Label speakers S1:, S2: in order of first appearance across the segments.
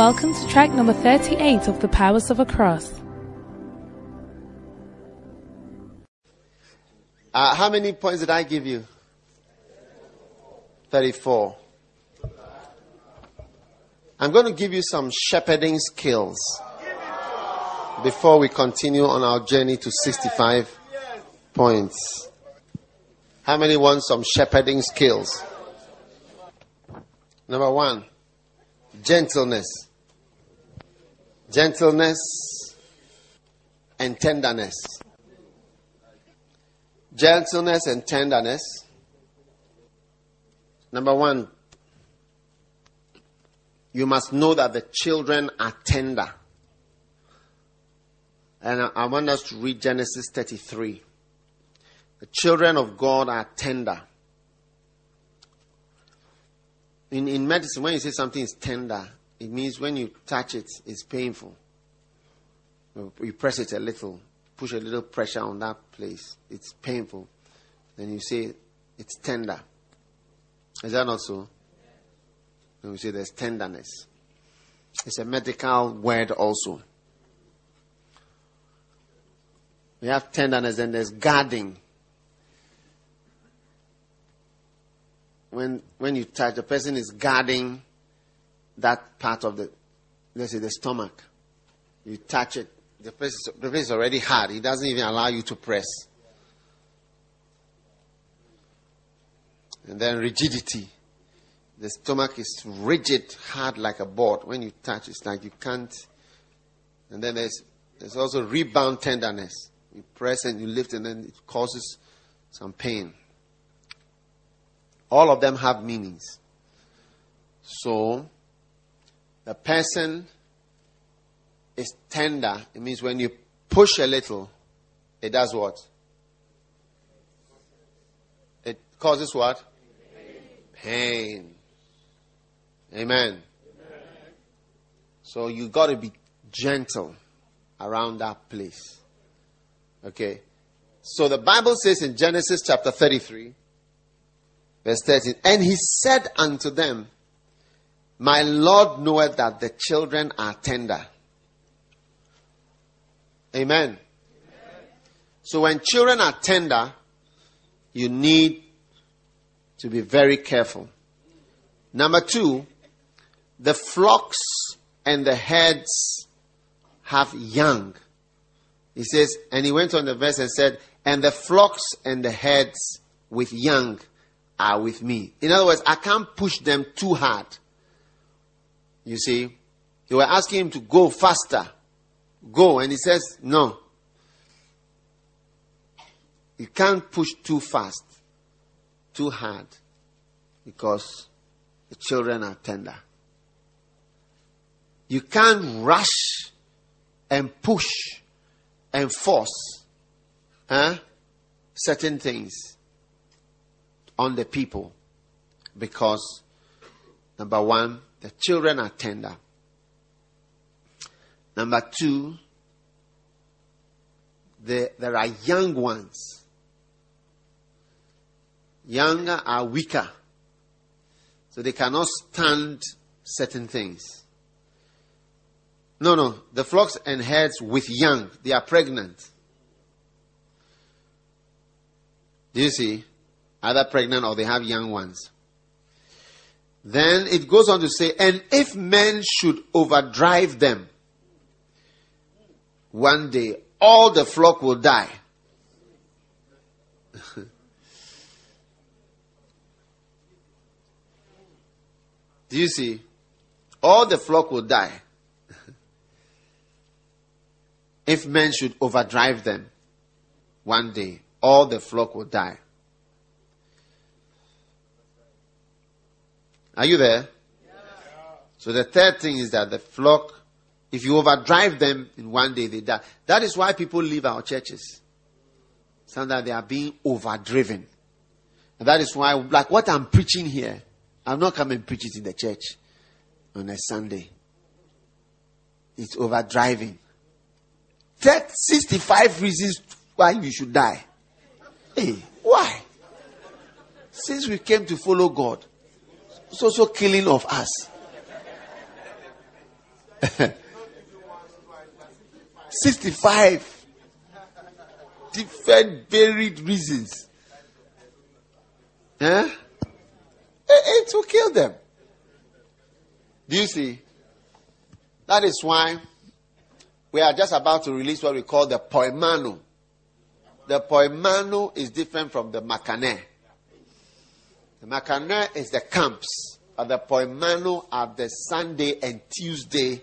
S1: Welcome to track number 38 of The Powers of a Cross.
S2: Uh, how many points did I give you? 34. I'm going to give you some shepherding skills before we continue on our journey to 65 points. How many want some shepherding skills? Number one, gentleness. Gentleness and tenderness. Gentleness and tenderness. Number one, you must know that the children are tender. And I want us to read Genesis 33. The children of God are tender. In, in medicine, when you say something is tender, it means when you touch it, it's painful. You press it a little, push a little pressure on that place, it's painful. Then you say it's tender. Is that not so? Then we say there's tenderness. It's a medical word also. We have tenderness and there's guarding. When, when you touch, the person is guarding that part of the, let's say, the stomach. You touch it, the place, is, the place is already hard. It doesn't even allow you to press. And then rigidity. The stomach is rigid, hard like a board. When you touch, it's like you can't. And then there's, there's also rebound tenderness. You press and you lift, and then it causes some pain. All of them have meanings. So, the person is tender. It means when you push a little, it does what? It causes what? Pain. Amen. Amen. So you got to be gentle around that place. Okay. So the Bible says in Genesis chapter 33, verse 13, and he said unto them, My Lord knoweth that the children are tender. Amen. Amen. So when children are tender, you need to be very careful. Number two, the flocks and the herds have young. He says, and he went on the verse and said, and the flocks and the herds with young are with me. In other words, I can't push them too hard. You see, they were asking him to go faster. Go. And he says, no. You can't push too fast, too hard, because the children are tender. You can't rush and push and force huh, certain things on the people because, number one, the children are tender. Number two, the, there are young ones. Younger are weaker. So they cannot stand certain things. No, no. The flocks and herds with young, they are pregnant. Do you see? Either pregnant or they have young ones. Then it goes on to say, and if men should overdrive them, one day all the flock will die. Do you see? All the flock will die. if men should overdrive them, one day all the flock will die. Are you there? So the third thing is that the flock, if you overdrive them in one day, they die. That is why people leave our churches. Sometimes they are being overdriven. And that is why, like what I'm preaching here, I'm not coming and preach it in the church on a Sunday. It's overdriving. 65 reasons why you should die. Hey, why? Since we came to follow God, it's also killing of us. 65 different varied reasons. Huh? It, it will kill them. Do you see? That is why we are just about to release what we call the poimano. The poimano is different from the makane. The makane is the camps, but the poimano are the Sunday and Tuesday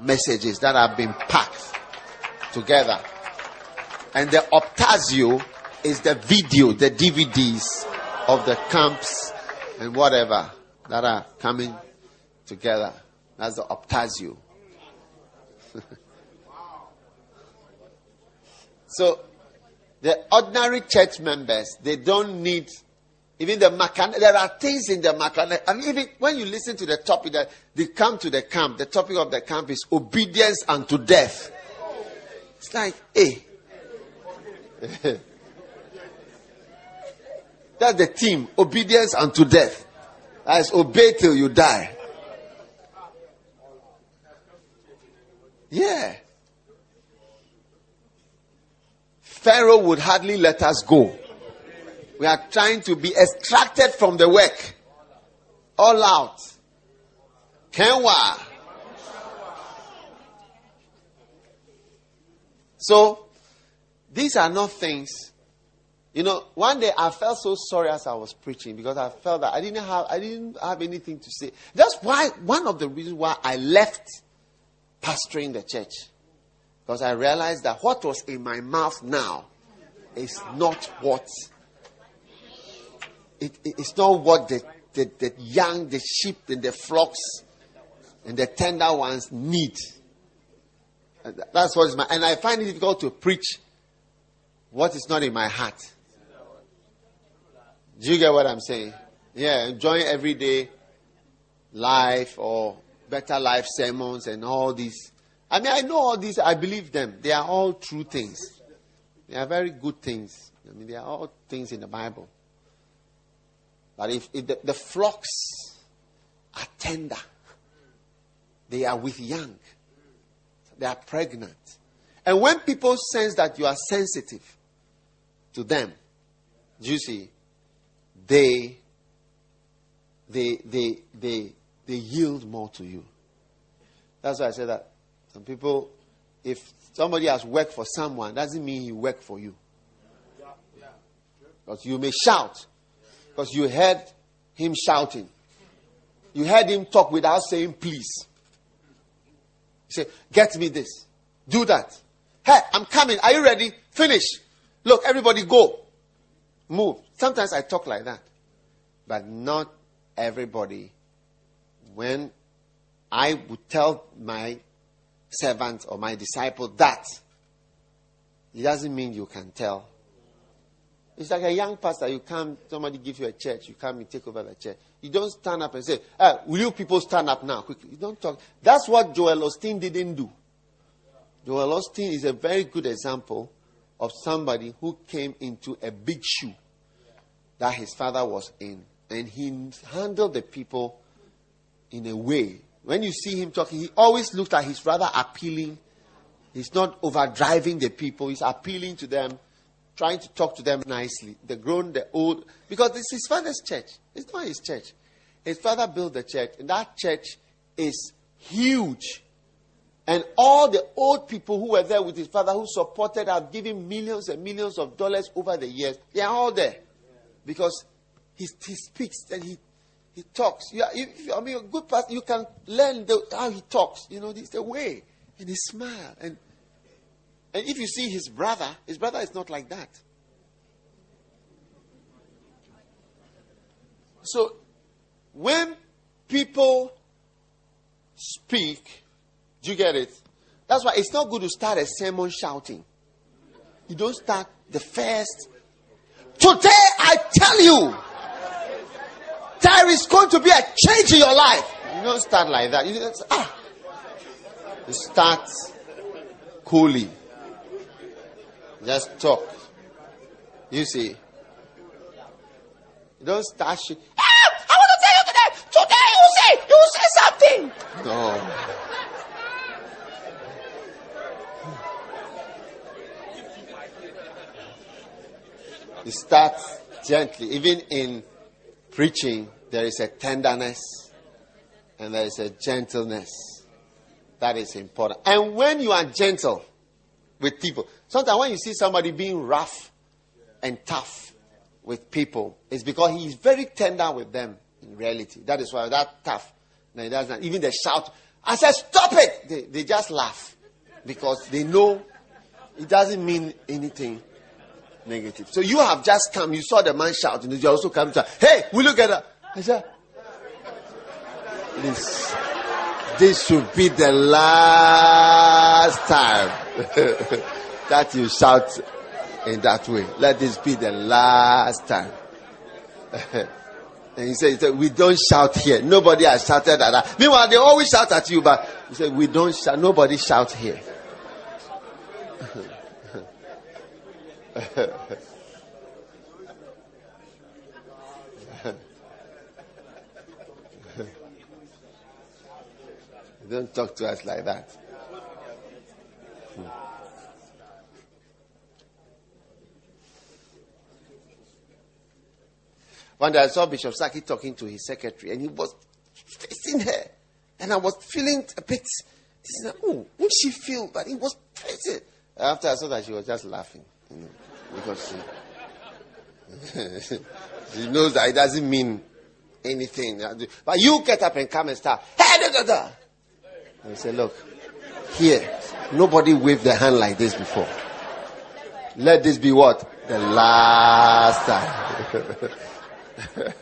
S2: messages that have been packed together. And the optazio is the video, the DVDs of the camps and whatever that are coming together. That's the optazio. so, the ordinary church members, they don't need even the makan. There are things in the makan. Mean, even when you listen to the topic that they come to the camp, the topic of the camp is obedience unto death. It's like, hey. Eh. That's the theme obedience unto death. As obey till you die. Yeah. Pharaoh would hardly let us go. We are trying to be extracted from the work. All out. Kenwa. So, these are not things. You know, one day I felt so sorry as I was preaching because I felt that I didn't have I didn't have anything to say. That's why one of the reasons why I left pastoring the church. Because I realized that what was in my mouth now is not what it, it, it's not what the, the, the young, the sheep and the flocks and the tender ones need. Uh, that's what is my and I find it difficult to preach what is not in my heart. Do you get what I'm saying? Yeah, enjoying everyday life or better life sermons and all these. I mean, I know all these, I believe them. They are all true things. They are very good things. I mean, they are all things in the Bible. But if, if the, the flocks are tender, they are with young, they are pregnant. And when people sense that you are sensitive to them, you see, they, they, they, they, they yield more to you. That's why I say that some people, if somebody has worked for someone, doesn't mean he worked for you. Because you may shout, because you heard him shouting. You heard him talk without saying please. He said, Get me this. Do that. Hey, I'm coming. Are you ready? Finish. Look, everybody go. Move. Sometimes I talk like that. But not everybody. When I would tell my servant or my disciple that, it doesn't mean you can tell it's like a young pastor. You come, somebody gives you a church. You come and take over the church. You don't stand up and say, ah, "Will you people stand up now quickly?" You don't talk. That's what Joel Osteen didn't do. Joel Osteen is a very good example of somebody who came into a big shoe that his father was in, and he handled the people in a way. When you see him talking, he always looked like he's rather appealing. He's not overdriving the people. He's appealing to them trying to talk to them nicely. The grown, the old, because is his father's church. It's not his church. His father built the church, and that church is huge. And all the old people who were there with his father, who supported, have given millions and millions of dollars over the years. They are all there because he, he speaks and he he talks. You are, if, I mean, a good person, you can learn the, how he talks. You know, this the way and he smile and and if you see his brother, his brother is not like that. So, when people speak, do you get it? That's why it's not good to start a sermon shouting. You don't start the first. Today, I tell you, there is going to be a change in your life. You don't start like that. You just, ah. You start coolly. Just talk. You see. Don't start sh- ah, I want to tell you today. Today you say you say something. No. You start gently. Even in preaching, there is a tenderness and there is a gentleness that is important. And when you are gentle, with people, sometimes when you see somebody being rough and tough with people, it's because he is very tender with them in reality. That is why that tough. No, doesn't. Even they shout, I said, stop it! They, they just laugh because they know it doesn't mean anything negative. So you have just come, you saw the man shouting, you also come to, hey, we look at that. I said, this, this should be the last time that you shout in that way. Let this be the last time. and he said, he said, we don't shout here. Nobody has shouted at that. Meanwhile, they always shout at you, but he said, we don't shout. Nobody shout here. Don't talk to us like that. Hmm. One day I saw Bishop Saki talking to his secretary, and he was facing her. And I was feeling a bit, oh, would she feel? But he was facing. After I saw that, she was just laughing. You know, because she, she knows that it doesn't mean anything. But you get up and come and start, hey, da, da, da. And said, Look, here, nobody waved their hand like this before. Let this be what? The last time.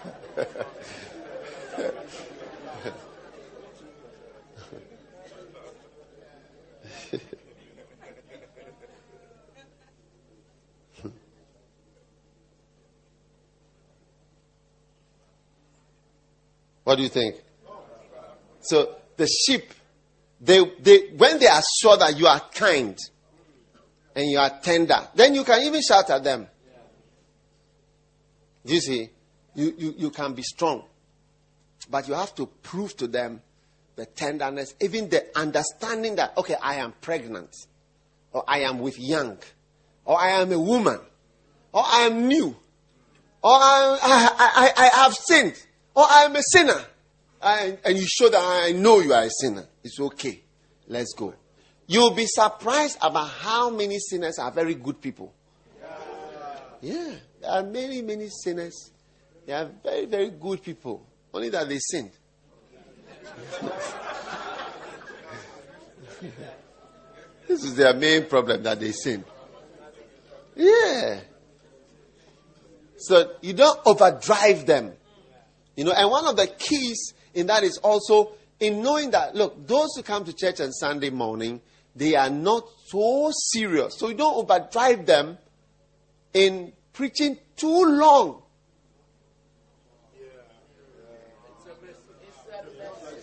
S2: what do you think? So the sheep they, they, when they are sure that you are kind and you are tender, then you can even shout at them. You see? You, you, you can be strong. But you have to prove to them the tenderness, even the understanding that, okay, I am pregnant, or I am with young, or I am a woman, or I am new, or I, I, I, I have sinned, or I am a sinner. And, and you show that I know you are a sinner. It's okay. Let's go. You'll be surprised about how many sinners are very good people. Yeah. There are many, many sinners. They are very, very good people. Only that they sinned. this is their main problem that they sin. Yeah. So you don't overdrive them. You know, and one of the keys in that is also in knowing that, look, those who come to church on Sunday morning, they are not so serious. So you don't overdrive them in preaching too long.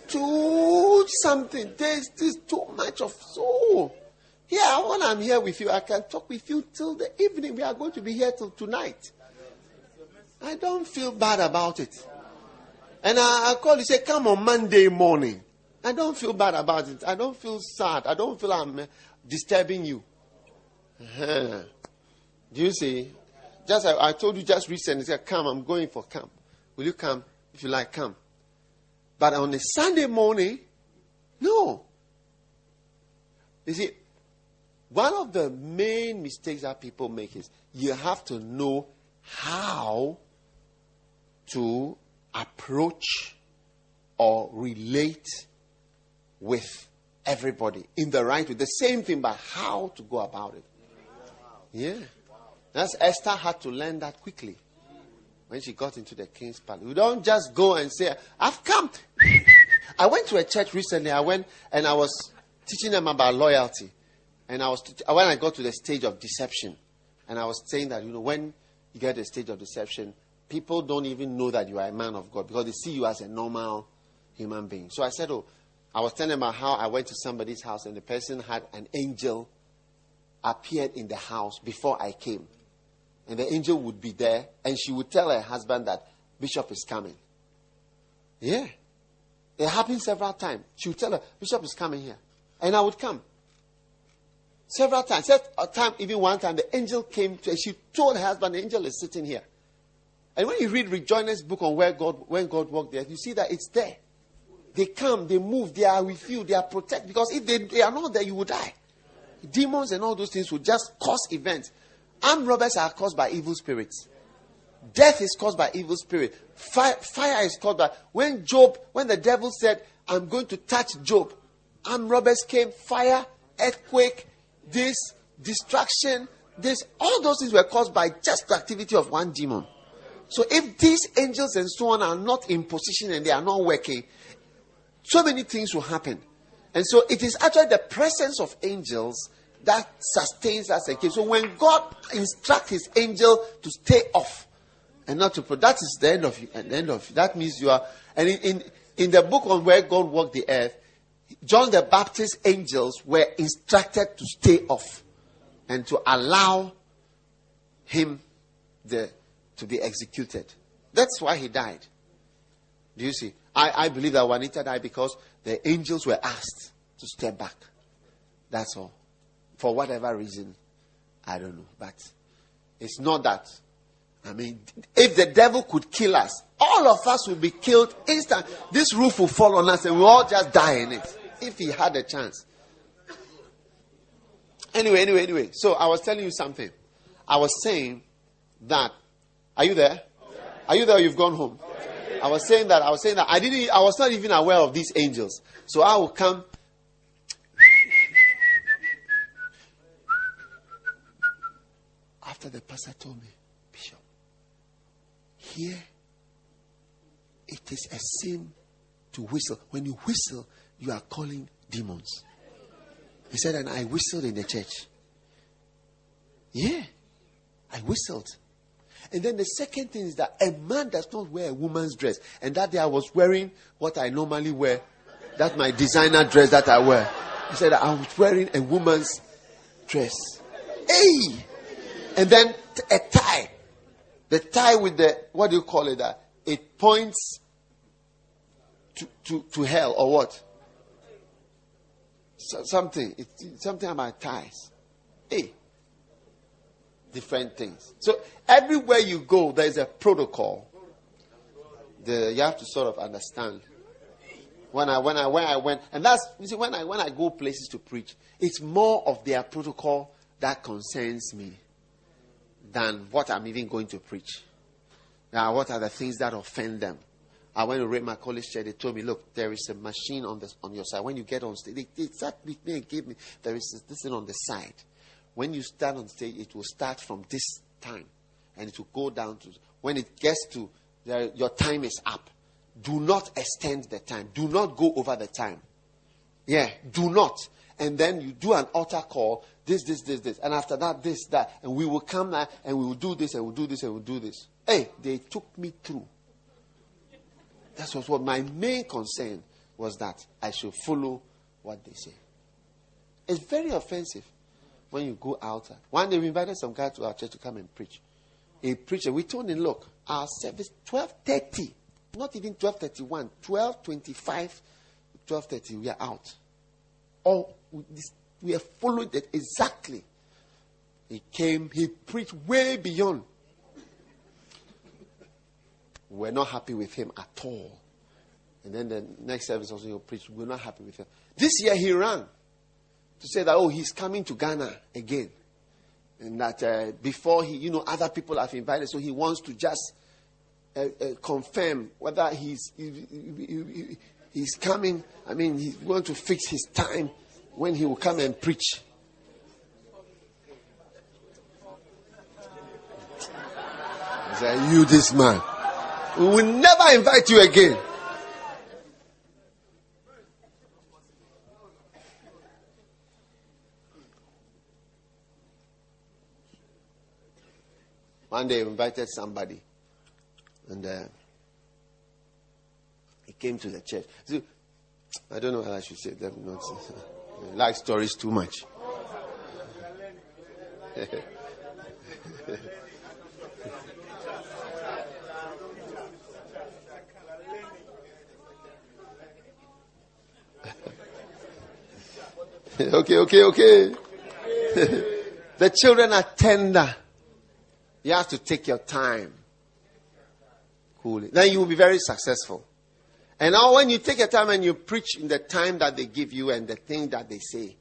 S2: Too something. There's, there's too much of soul. Yeah, when I'm here with you, I can talk with you till the evening. We are going to be here till tonight. I don't feel bad about it. And I, I call you, say, come on Monday morning. I don't feel bad about it. I don't feel sad. I don't feel I'm uh, disturbing you. Uh-huh. Do you see? Just I, I, told you just recently, say, come, I'm going for camp. Will you come? If you like, come. But on a Sunday morning, no. You see, one of the main mistakes that people make is you have to know how to approach or relate with everybody in the right way. The same thing, but how to go about it. Yeah. That's Esther had to learn that quickly when she got into the king's palace. We don't just go and say, I've come. I went to a church recently. I went and I was teaching them about loyalty. And I was when I got to the stage of deception, and I was saying that you know when you get to the stage of deception, people don't even know that you are a man of God because they see you as a normal human being. So I said, Oh, I was telling about how I went to somebody's house and the person had an angel appeared in the house before I came. And the angel would be there and she would tell her husband that Bishop is coming. Yeah. It happened several times. She would tell her, Bishop is coming here. And I would come. Several times. A time, even one time, the angel came to her. She told her husband, the angel is sitting here. And when you read Rick Joyner's book on where God, when God walked there, you see that it's there. They come, they move, they are with you, they are protected. Because if they, they are not there, you will die. Demons and all those things will just cause events. Armed robbers are caused by evil spirits. Death is caused by evil spirit. Fire, fire is caused by when Job, when the devil said, I'm going to touch Job, armed robbers came, fire, earthquake, this, destruction, this, all those things were caused by just the activity of one demon. So if these angels and so on are not in position and they are not working, so many things will happen. And so it is actually the presence of angels that sustains us again. So when God instructs his angel to stay off and not to put, that is the end of you. And The end of you. That means you are. And in, in, in the book on where God walked the earth, John the Baptist angels were instructed to stay off and to allow him the, to be executed. That's why he died. Do you see? I, I believe that Juanita died because the angels were asked to step back. That's all. For whatever reason, I don't know. But it's not that. I mean, if the devil could kill us, all of us will be killed instant. This roof will fall on us and we'll all just die in it. If he had a chance. Anyway, anyway, anyway. So I was telling you something. I was saying that. Are you there? Are you there? You've gone home. I was saying that. I was saying that I didn't. I was not even aware of these angels. So I will come. After the pastor told me, Bishop, here it is a sin to whistle. When you whistle, you are calling demons. He said, and I whistled in the church. Yeah, I whistled. And then the second thing is that a man does not wear a woman's dress. And that day I was wearing what I normally wear. That's my designer dress that I wear. He said I was wearing a woman's dress. Hey! And then a tie. The tie with the, what do you call it? That it points to, to, to hell or what? So, something. It, something about ties. Hey different things. So everywhere you go, there is a protocol. You have to sort of understand. When I when I when I went, and that's you see when I when I go places to preach, it's more of their protocol that concerns me than what I'm even going to preach. Now, what are the things that offend them? I went to read my college chair. They told me, look, there is a machine on the on your side. When you get on stage, they, they sat with me and gave me there is this thing on the side. When you stand on stage, it will start from this time and it will go down to when it gets to the, your time is up. Do not extend the time. Do not go over the time. Yeah, do not. And then you do an altar call, this, this, this, this. And after that, this, that. And we will come back and we will do this and we'll do this and we'll do this. Hey, they took me through. That was what my main concern was that I should follow what they say. It's very offensive when you go out. One day we invited some guy to our church to come and preach. A preacher, we told him, look, our service 12.30, not even 12.31, 12.25, 12.30, we are out. Oh, we have followed it exactly. He came, he preached way beyond. We're not happy with him at all. And then the next service also he preached, we're not happy with him. This year he ran to say that, oh, he's coming to Ghana again. And that uh, before he, you know, other people have invited, so he wants to just uh, uh, confirm whether he's, he, he, he's coming. I mean, he's going to fix his time when he will come and preach. You this man. We will never invite you again. One day, we invited somebody, and uh, he came to the church. So, I don't know how I should say that. Not I like stories too much. okay, okay, okay. the children are tender. You have to take your time. Coolly. Then you will be very successful. And now when you take your time and you preach in the time that they give you and the thing that they say.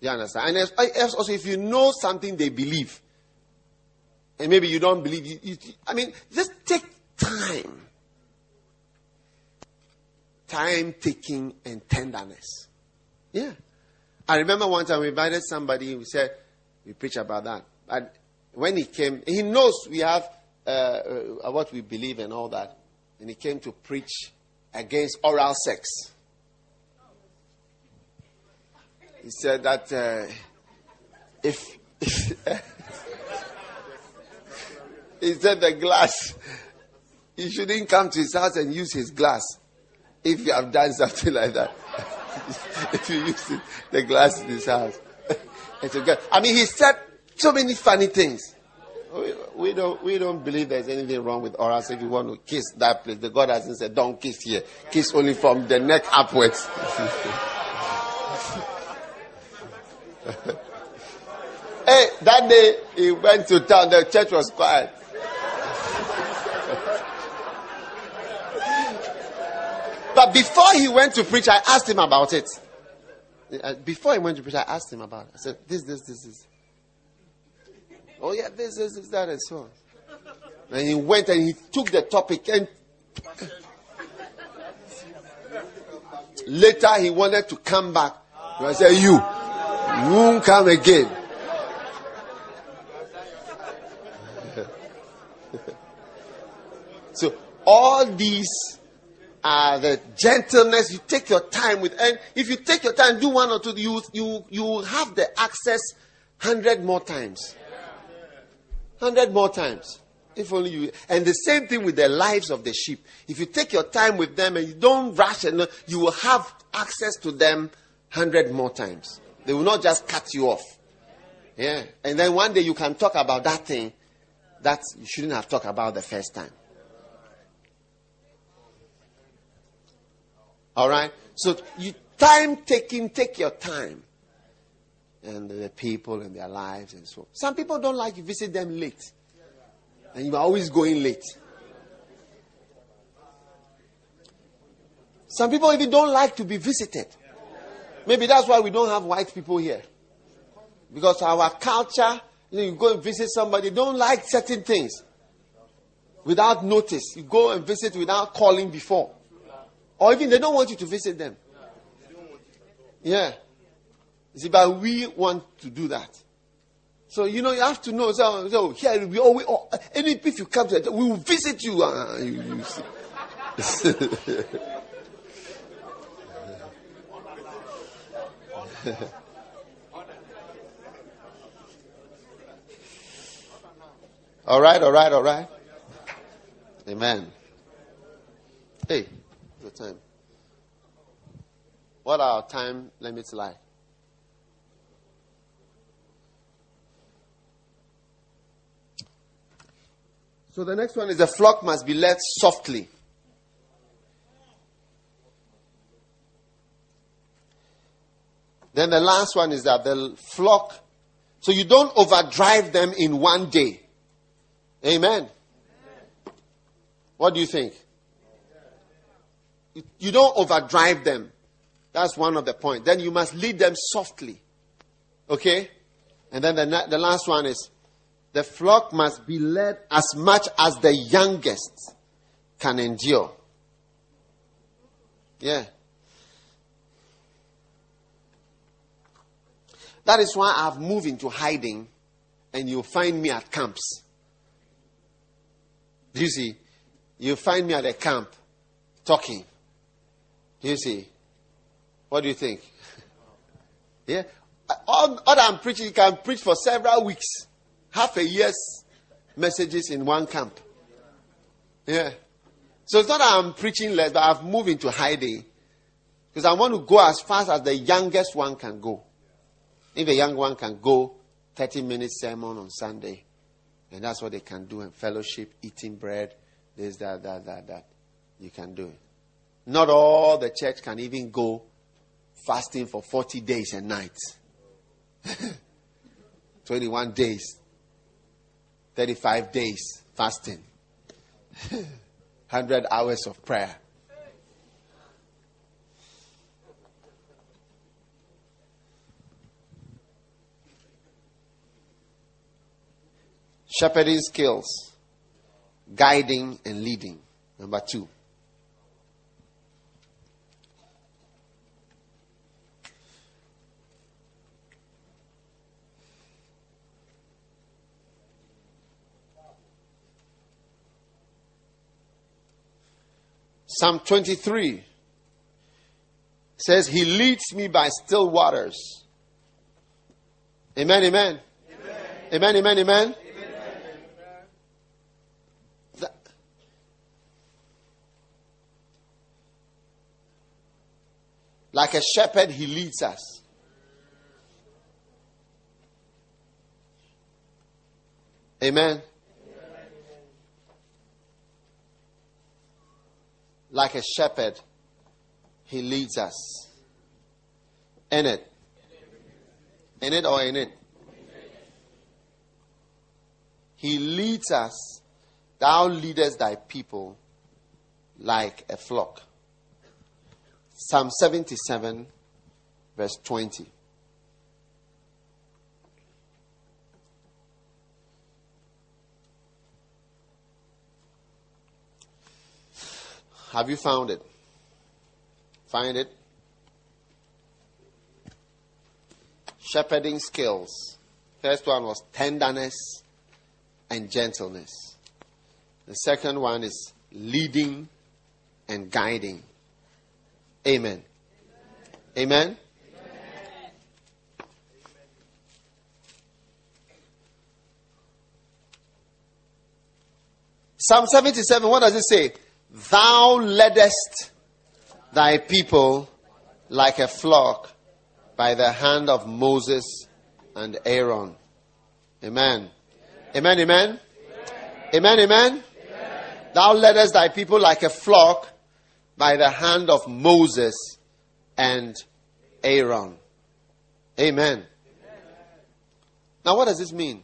S2: You understand? And eh, also if you know something they believe, and maybe you don't believe, you, you, I mean, just take time. Time taking and tenderness. Yeah. I remember one time we invited somebody we said, we preach about that. And when he came, he knows we have uh, uh, what we believe and all that. And he came to preach against oral sex. He said that uh, if, he said the glass, you shouldn't come to his house and use his glass if you have done something like that. if you use the glass in his house. I mean, he said so many funny things. We, we, don't, we don't believe there's anything wrong with oral sex. If you want to kiss that place, the God hasn't said, don't kiss here. Kiss only from the neck upwards. hey, that day he went to town, the church was quiet. but before he went to preach, I asked him about it. Before he went to preach, I asked him about it. I said, this, this, this, this. Oh, yeah, this, this, this, that, and so on. And he went and he took the topic and later he wanted to come back. I said, You, you won't come again. so all these are the gentleness you take your time with and if you take your time do one or two you you you have the access hundred more times hundred more times. If only you and the same thing with the lives of the sheep. If you take your time with them and you don't rush and you will have access to them hundred more times. They will not just cut you off. Yeah. And then one day you can talk about that thing that you shouldn't have talked about the first time. All right? So you time taking, take your time. And the people and their lives and so. Some people don't like you visit them late. And you are always going late. Some people even don't like to be visited. Maybe that's why we don't have white people here. Because our culture, you, know, you go and visit somebody, don't like certain things without notice. You go and visit without calling before. Or even they don't want you to visit them. Yeah. You see, but we want to do that. So, you know, you have to know. So, so here we oh, any if you come to we will visit you. Uh, you, you all right, all right, all right. Amen. Hey the time. What are our time limits like? So the next one is the flock must be led softly. Then the last one is that the flock, so you don't overdrive them in one day. Amen. What do you think? You don't overdrive them. That's one of the points. Then you must lead them softly. Okay? And then the, the last one is the flock must be led as much as the youngest can endure. Yeah. That is why I've moved into hiding and you'll find me at camps. Do you see? You find me at a camp talking. You see? What do you think? yeah? All, all I'm preaching, you can preach for several weeks, half a year's messages in one camp. Yeah. So it's not that I'm preaching less, but I've moved into hiding because I want to go as fast as the youngest one can go. If a young one can go 30 minute sermon on Sunday, and that's what they can do in fellowship, eating bread, this, that, that, that, that, you can do it. Not all the church can even go fasting for 40 days and nights. 21 days, 35 days fasting, 100 hours of prayer. Shepherding skills, guiding and leading. Number two. Psalm 23 says, He leads me by still waters. Amen, amen. Amen, amen, amen. amen. Like a shepherd, he leads us. Amen. Like a shepherd, he leads us. In it. In it or in it? He leads us. Thou leadest thy people like a flock. Psalm 77, verse 20. Have you found it? Find it? Shepherding skills. First one was tenderness and gentleness. The second one is leading and guiding. Amen. Amen. Psalm 77, what does it say? Thou leddest thy people like a flock by the hand of Moses and Aaron. Amen. Amen, amen. Amen, amen. Thou leddest thy people like a flock by the hand of Moses and Aaron. Amen. Now, what does this mean?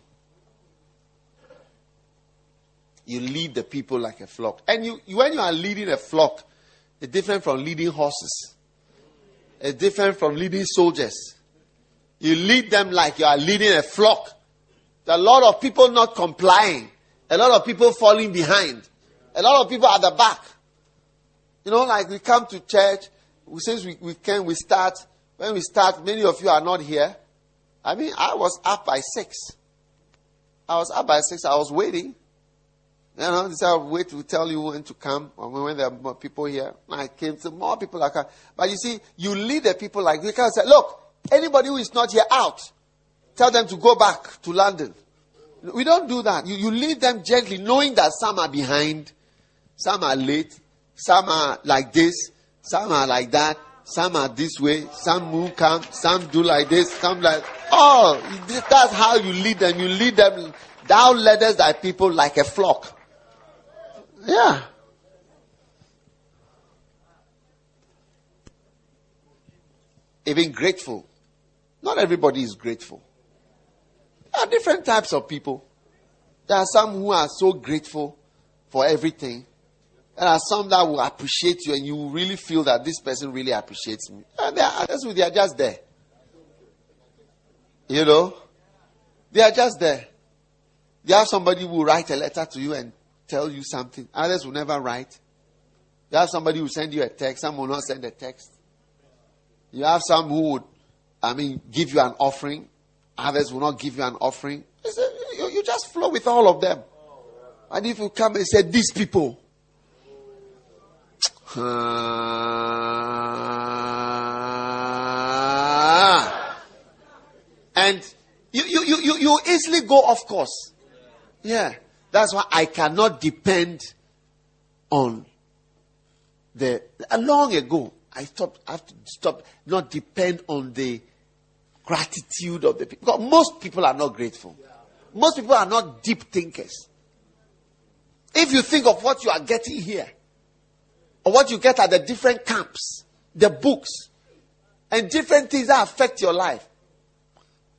S2: You lead the people like a flock. And you, when you are leading a flock, it's different from leading horses. It's different from leading soldiers. You lead them like you are leading a flock. There are a lot of people not complying. A lot of people falling behind. A lot of people at the back. You know, like we come to church, since we, we can, we start. When we start, many of you are not here. I mean, I was up by six. I was up by six. I was waiting. You know, this I wait to tell you when to come or when there are more people here. I came to more people like that. But you see, you lead the people like we can say, look, anybody who is not here out, tell them to go back to London. We don't do that. You, you lead them gently, knowing that some are behind, some are late, some are like this, some are like that, some are this way, some move come, some do like this, some like oh that's how you lead them. You lead them thou leadest thy people like a flock. Yeah. Even grateful. Not everybody is grateful. There are different types of people. There are some who are so grateful for everything. There are some that will appreciate you and you really feel that this person really appreciates me. And there are others who they are just there. You know? They are just there. They have somebody who will write a letter to you and tell you something. Others will never write. You have somebody who send you a text. Some will not send a text. You have some who would, I mean, give you an offering. Others will not give you an offering. You, you just flow with all of them. And if you come and say, these people, Ah. and you, you, you, you easily go off course. Yeah. That's why I cannot depend on the. Long ago, I stopped. I have to stop. Not depend on the gratitude of the people. Because most people are not grateful. Most people are not deep thinkers. If you think of what you are getting here, or what you get at the different camps, the books, and different things that affect your life,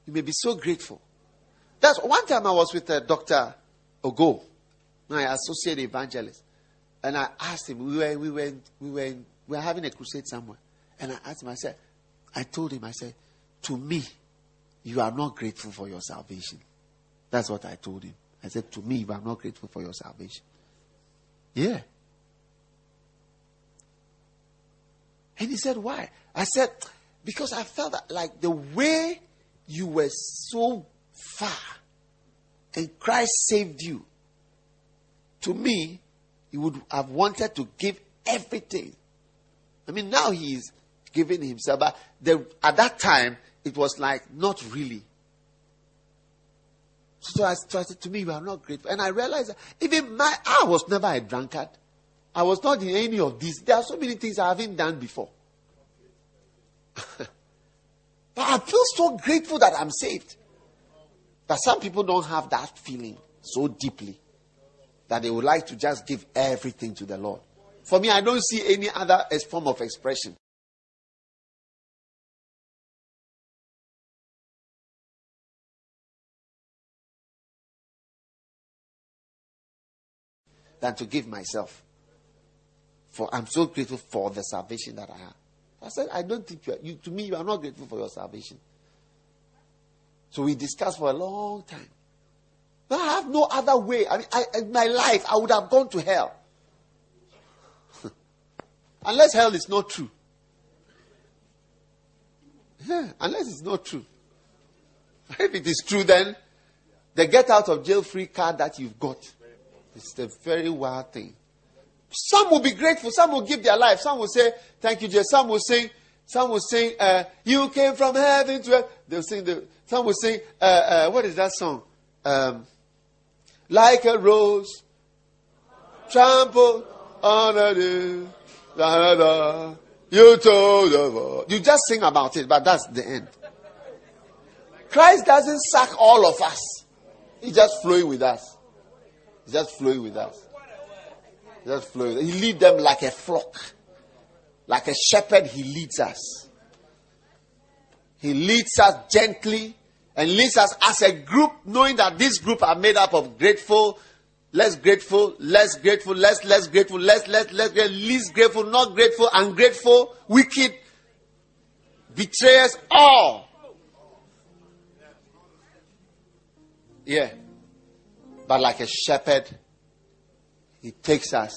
S2: you may be so grateful. That's one time I was with uh, Dr. Ogo, my associate evangelist, and I asked him, we were, we were, we were, we were having a crusade somewhere. And I asked him, I said, I told him, I said, to me, you are not grateful for your salvation. That's what I told him. I said, to me, you are not grateful for your salvation. Yeah. And he said, why? I said, because I felt that like the way you were so far and Christ saved you, to me, he would have wanted to give everything. I mean, now he is giving himself, but the, at that time, it was like, not really. So I started to me, you are not grateful. And I realized that even my, I was never a drunkard. I was not in any of these. There are so many things I haven't done before. but I feel so grateful that I'm saved. But some people don't have that feeling so deeply that they would like to just give everything to the Lord. For me, I don't see any other form of expression. Than to give myself. For I'm so grateful for the salvation that I have. I said, I don't think you, are, you to me, you are not grateful for your salvation. So we discussed for a long time. I have no other way. I mean, I, in my life, I would have gone to hell. unless hell is not true. Unless it's not true. If it is true, then the get out of jail free card that you've got is a very wild thing. Some will be grateful. Some will give their life. Some will say, Thank you, Jesus. Some will sing, some will sing, uh, You came from heaven to earth. They'll sing the, some will sing, uh, uh, what is that song? Um, like a rose trampled on a. Da, da, da. You told the world. You just sing about it, but that's the end. Christ doesn't suck all of us. He's just flowing with us. He's just flowing with us. He's just flowing. He leads them like a flock. Like a shepherd, he leads us. He leads us gently and leads us as a group, knowing that this group are made up of grateful, less grateful, less grateful, less less grateful, less less less least grateful, not grateful, ungrateful, wicked, betrayers, all. Yeah. But like a shepherd, he takes us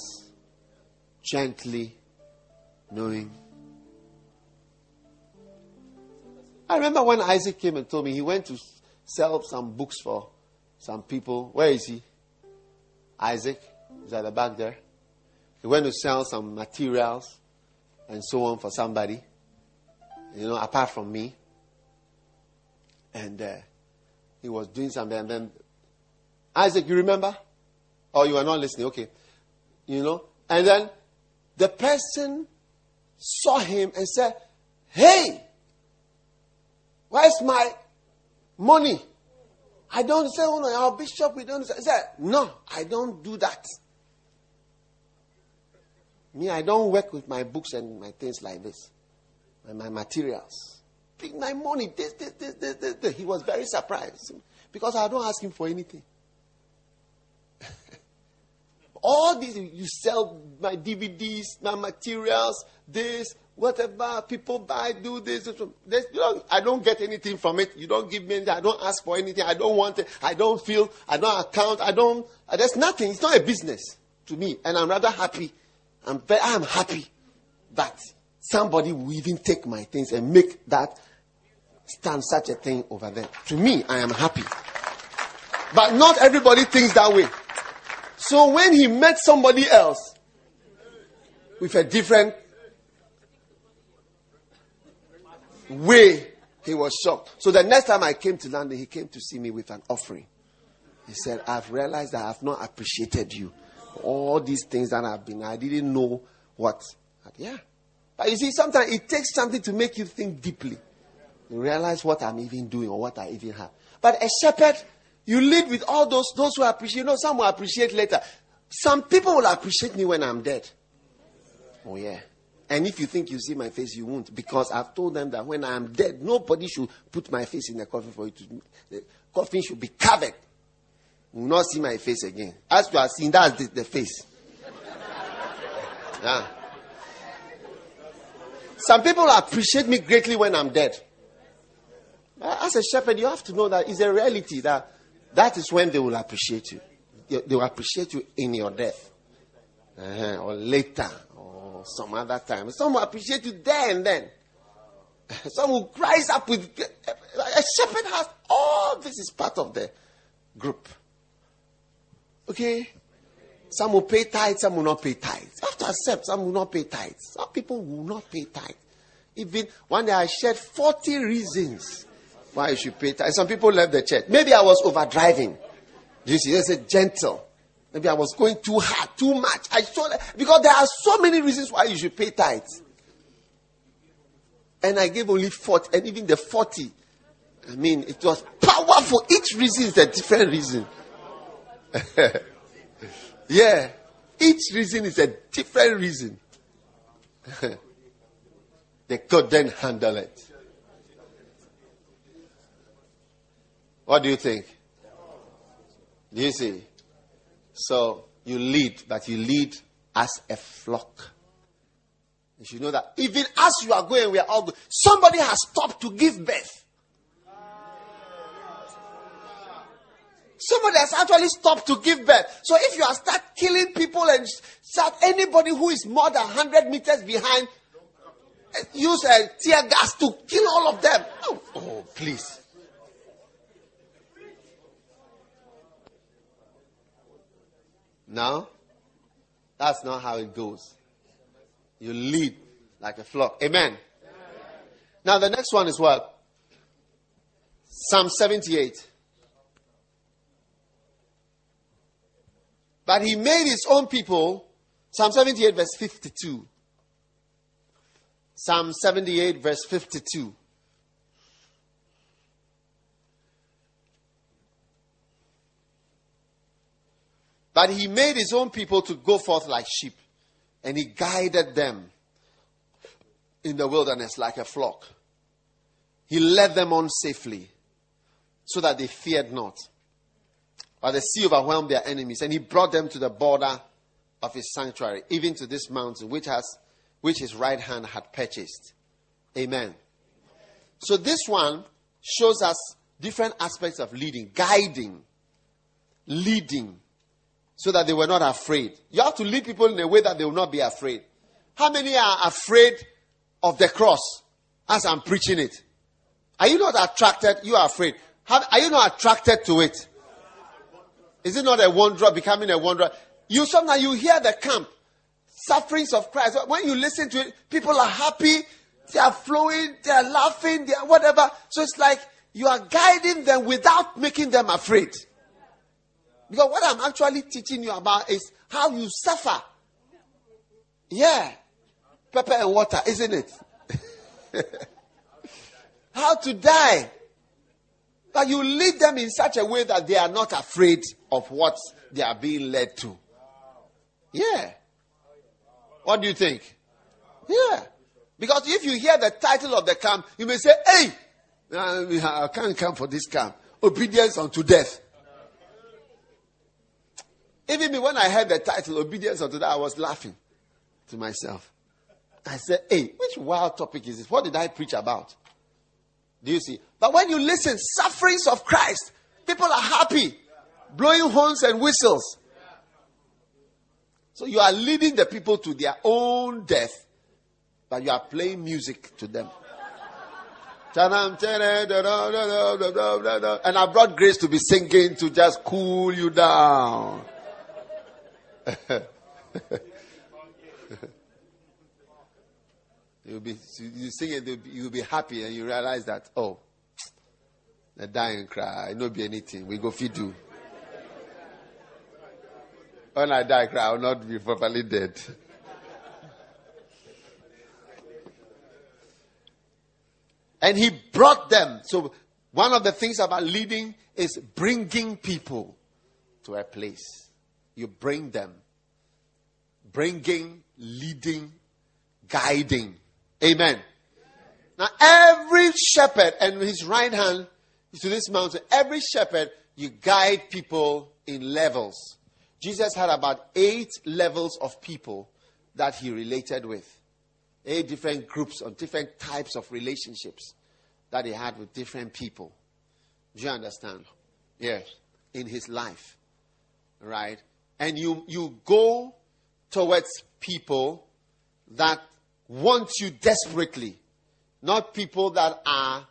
S2: gently, knowing I remember when Isaac came and told me he went to sell some books for some people. Where is he? Isaac is at the back there. He went to sell some materials and so on for somebody, you know, apart from me. And uh, he was doing something. And then, Isaac, you remember? Oh, you are not listening. Okay. You know? And then the person saw him and said, Hey, Where's my money? I don't say, oh no, our bishop, we don't say. I said, no, I don't do that. Me, I don't work with my books and my things like this. And my materials. Bring my money. This, this, this, this, this. He was very surprised. Because I don't ask him for anything. All these, you sell my DVDs, my materials, this, whatever people buy, do this. this know, I don't get anything from it. You don't give me anything. I don't ask for anything. I don't want it. I don't feel. I don't account. I don't. Uh, there's nothing. It's not a business to me, and I'm rather happy. I'm very, I'm happy that somebody will even take my things and make that stand such a thing over there. To me, I am happy. But not everybody thinks that way. So when he met somebody else with a different way, he was shocked. So the next time I came to London, he came to see me with an offering. He said, I've realized that I have not appreciated you. All these things that I've been, I didn't know what. Yeah. But you see, sometimes it takes something to make you think deeply. You realize what I'm even doing or what I even have. But a shepherd, you lead with all those, those who appreciate. You know, some will appreciate later. Some people will appreciate me when I'm dead. Oh, yeah. And if you think you see my face, you won't. Because I've told them that when I am dead, nobody should put my face in the coffin for you to. The coffin should be covered. You will not see my face again. As you are seeing, that's the, the face. Yeah. Some people appreciate me greatly when I'm dead. Uh, as a shepherd, you have to know that it's a reality that that is when they will appreciate you. They will appreciate you in your death. Uh-huh. Or later, or some other time. Some will appreciate you there and then. Some will rise up with. A shepherd has all this is part of the group. Okay? Some will pay tithes, some will not pay tithes. You have to accept, some will not pay tithes. Some people will not pay tithes. Even one day I shared 40 reasons why you should pay tithes. Some people left the church. Maybe I was overdriving. You see? There's a gentle. Maybe I was going too hard, too much. I saw that because there are so many reasons why you should pay tithes. And I gave only 40, and even the 40, I mean, it was powerful. Each reason is a different reason. yeah. Each reason is a different reason. they couldn't handle it. What do you think? Do you see? So you lead, but you lead as a flock. You should know that even as you are going, we are all going. Somebody has stopped to give birth. Somebody has actually stopped to give birth. So if you are start killing people and start anybody who is more than 100 meters behind, eh, use a tear gas to kill all of them. Oh, oh please. Now, that's not how it goes. You lead like a flock. Amen. Amen. Now, the next one is what? Psalm 78. But he made his own people, Psalm 78, verse 52. Psalm 78, verse 52. But he made his own people to go forth like sheep, and he guided them in the wilderness like a flock. He led them on safely so that they feared not. But the sea overwhelmed their enemies, and he brought them to the border of his sanctuary, even to this mountain which has which his right hand had purchased. Amen. So this one shows us different aspects of leading, guiding, leading, so that they were not afraid. You have to lead people in a way that they will not be afraid. How many are afraid of the cross as I'm preaching it? Are you not attracted? You are afraid. are you not attracted to it? Is it not a wanderer becoming a wanderer? You sometimes you hear the camp sufferings of Christ. When you listen to it, people are happy, they are flowing, they are laughing, they are whatever. So it's like you are guiding them without making them afraid. Because what I'm actually teaching you about is how you suffer. Yeah. Pepper and water, isn't it? how to die. But you lead them in such a way that they are not afraid of what they are being led to. Yeah. What do you think? Yeah. Because if you hear the title of the camp, you may say, hey, I can't come for this camp. Obedience unto death. Even me, when I heard the title, Obedience unto Death, I was laughing to myself. I said, hey, which wild topic is this? What did I preach about? Do you see? But when you listen, sufferings of Christ, people are happy, blowing horns and whistles. So you are leading the people to their own death, but you are playing music to them. And I brought grace to be singing to just cool you down. you'll be you sing it, you'll be happy, and you realize that oh, the dying cry, no be anything. We go feed you. When I die, cry, I will not be properly dead. and he brought them. So one of the things about leading is bringing people to a place. You bring them. Bringing, leading, guiding. Amen. Now, every shepherd and his right hand to this mountain. Every shepherd, you guide people in levels. Jesus had about eight levels of people that he related with. Eight different groups of different types of relationships that he had with different people. Do you understand? Yes. In his life. Right? And you, you go towards people that want you desperately, not people that are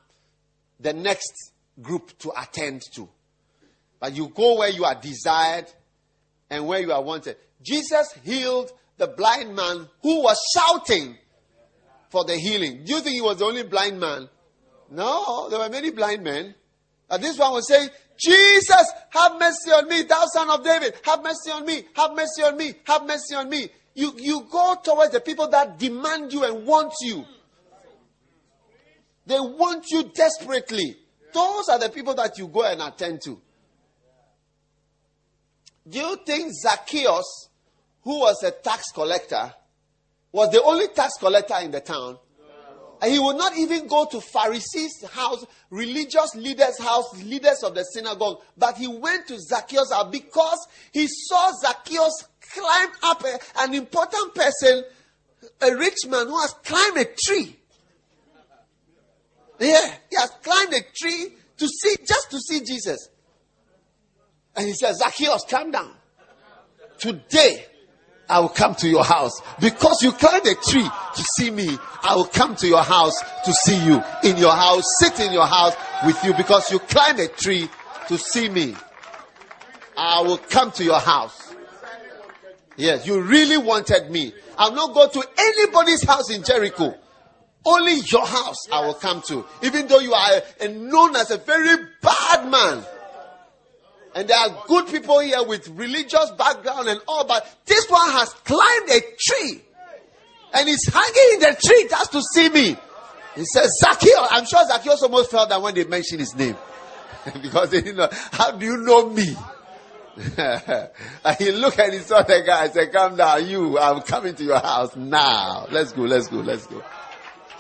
S2: the next group to attend to. But you go where you are desired and where you are wanted. Jesus healed the blind man who was shouting for the healing. Do you think he was the only blind man? No, there were many blind men. And this one was saying, Jesus, have mercy on me, thou son of David, have mercy on me, have mercy on me, have mercy on me. You, you go towards the people that demand you and want you. They want you desperately. Those are the people that you go and attend to. Do you think Zacchaeus, who was a tax collector, was the only tax collector in the town? And he would not even go to Pharisees' house, religious leaders' house, leaders of the synagogue, but he went to Zacchaeus' house because he saw Zacchaeus climb up a, an important person, a rich man who has climbed a tree. Yeah, he has climbed a tree to see, just to see Jesus. And he says, Zacchaeus, calm down. Today, I will come to your house. Because you climbed a tree to see me, I will come to your house to see you. In your house, sit in your house with you because you climbed a tree to see me. I will come to your house. Yes, you really wanted me. I'll not go to anybody's house in Jericho. Only your house I will come to. Even though you are known as a very bad man. And there are good people here with religious background and all, but this one has climbed a tree and he's hanging in the tree just to see me. He says, Zacchaeus. I'm sure Zacchaeus almost felt that when they mentioned his name. because they didn't know, how do you know me? and he looked and he saw the guy and said, Come down, you, I'm coming to your house now. Let's go, let's go, let's go.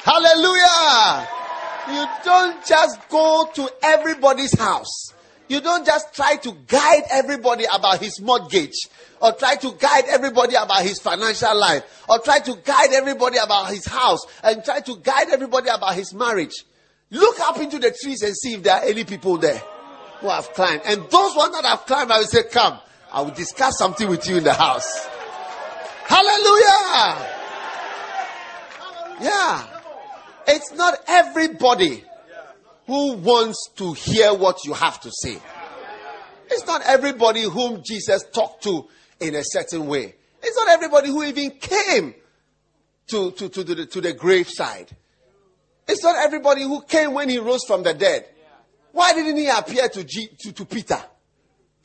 S2: Hallelujah! You don't just go to everybody's house. You don't just try to guide everybody about his mortgage or try to guide everybody about his financial life or try to guide everybody about his house and try to guide everybody about his marriage. Look up into the trees and see if there are any people there who have climbed. And those ones that have climbed, I will say, Come, I will discuss something with you in the house. Hallelujah! Yeah. It's not everybody who wants to hear what you have to say. It's not everybody whom Jesus talked to in a certain way. It's not everybody who even came to, to, to, the, to the graveside. It's not everybody who came when he rose from the dead. Why didn't he appear to, G, to, to Peter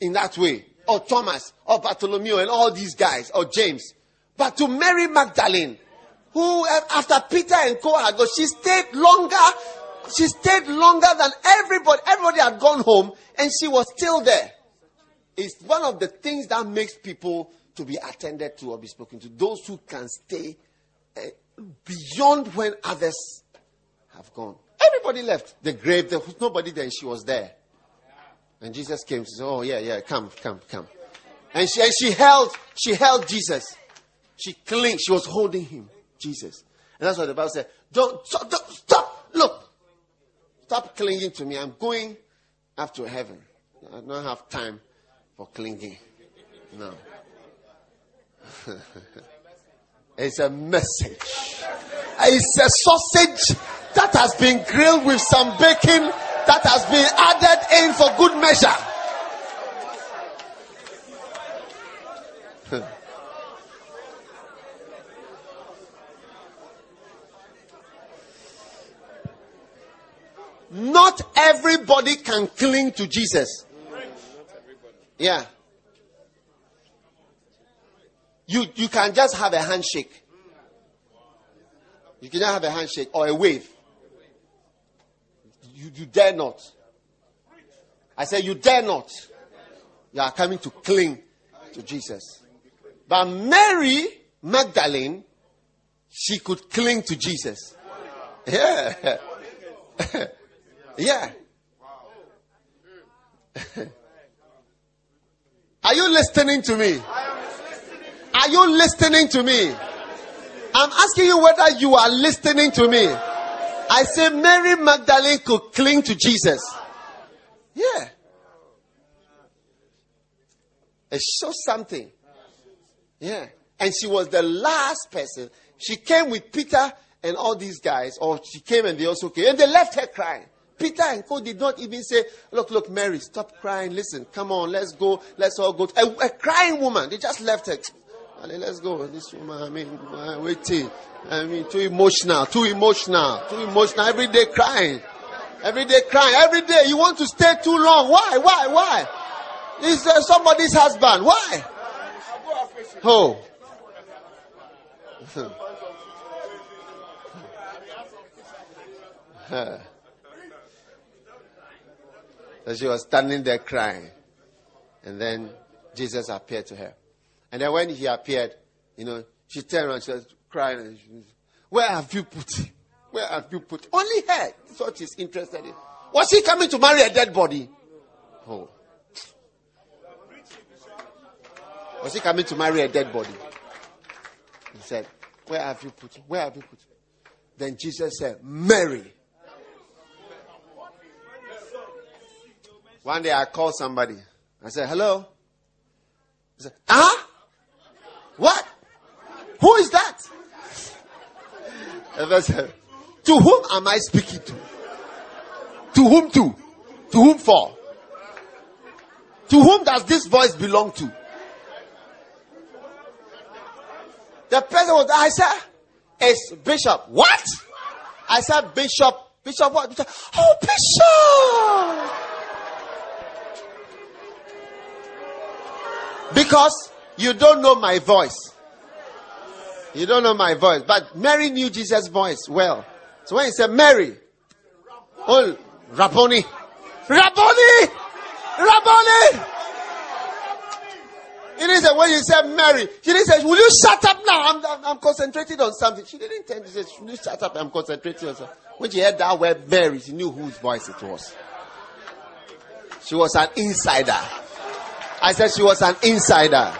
S2: in that way? Or Thomas, or Bartholomew, and all these guys, or James. But to Mary Magdalene, who after Peter and Co had gone, she stayed longer. She stayed longer than everybody. Everybody had gone home, and she was still there. It's one of the things that makes people to be attended to or be spoken to. Those who can stay uh, beyond when others have gone. Everybody left the grave. There was nobody there. She was there. And Jesus came. She said, "Oh yeah, yeah, come, come, come." And she and she held she held Jesus. She clinged. She was holding him, Jesus. And that's what the Bible said. Don't stop, don't stop. Look, stop clinging to me. I'm going up to heaven. I don't have time for clinging. No. it's a message. It's a sausage that has been grilled with some bacon that has been added in for good measure. Not everybody can cling to Jesus. Yeah. You, you can just have a handshake. You cannot have a handshake or a wave. You, you dare not. I say, you dare not. You are coming to cling to Jesus. But Mary Magdalene, she could cling to Jesus. Yeah. yeah. Are you listening to me? Are you listening to me? I'm asking you whether you are listening to me. I say Mary Magdalene could cling to Jesus. Yeah. It shows something. Yeah. And she was the last person. She came with Peter and all these guys, or she came and they also came, and they left her crying. Peter and Co did not even say, Look, look, Mary, stop crying. Listen, come on, let's go. Let's all go. A, a crying woman. They just left her. Let's go. This woman, I mean, uh, waiting. I mean, too emotional, too emotional, too emotional. Every day crying. Every day crying. Every day you want to stay too long. Why? Why? Why? Is uh, somebody's husband. Why? Oh. so she was standing there crying. And then Jesus appeared to her. And then when he appeared, you know, she turned around, she was crying. And she, Where have you put him? Where have you put him? Only her. That's what she's interested in. Was he coming to marry a dead body? Oh. Was he coming to marry a dead body? He said, Where have you put him? Where have you put him? Then Jesus said, Mary. One day I called somebody. I said, Hello? He said, Ah? What? Who is that? And I said, To whom am I speaking to? To whom to? To whom for? To whom does this voice belong to? The person was, I said, it's Bishop. What? I said, Bishop. Bishop what? Bishop. Oh, Bishop! Because you don't know my voice. You don't know my voice. But Mary knew Jesus' voice well. So when he said, Mary, oh, Rabboni, Rabboni, Rabboni. He didn't say, when you said Mary, she didn't say, will you shut up now? I'm, I'm, I'm concentrating on something. She didn't me, she said, will you shut up? I'm concentrating on something. When she heard that word Mary, she knew whose voice it was. She was an insider. I said she was an insider.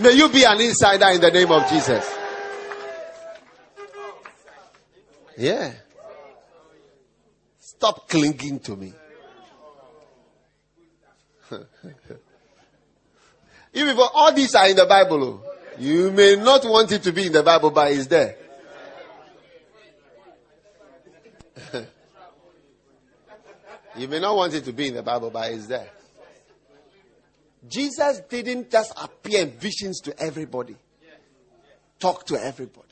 S2: May you be an insider in the name of Jesus. Yeah. Stop clinging to me. Even for all these are in the Bible. Oh. You may not want it to be in the Bible, but it's there. you may not want it to be in the Bible, but it's there. Jesus didn't just appear in visions to everybody, talk to everybody,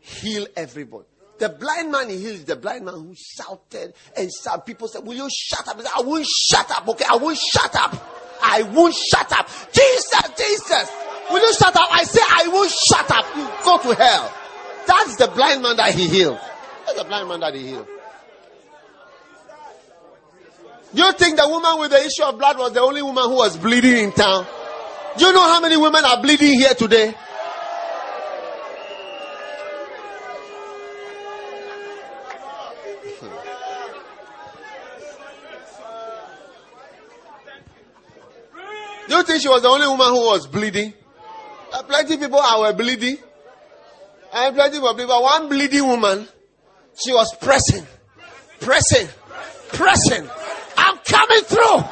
S2: heal everybody. The blind man he healed, the blind man who shouted and some people said, Will you shut up? Said, I won't shut up, okay? I won't shut up. I won't shut up. Jesus, Jesus, will you shut up? I say, I won't shut up. You go to hell. That's the blind man that he healed. That's the blind man that he healed. Do you think the woman with the issue of blood was the only woman who was bleeding in town? Do you know how many women are bleeding here today? Do you think she was the only woman who was bleeding? Uh, plenty people are bleeding. And plenty of people. One bleeding woman, she was pressing, pressing, pressing. I'm coming through.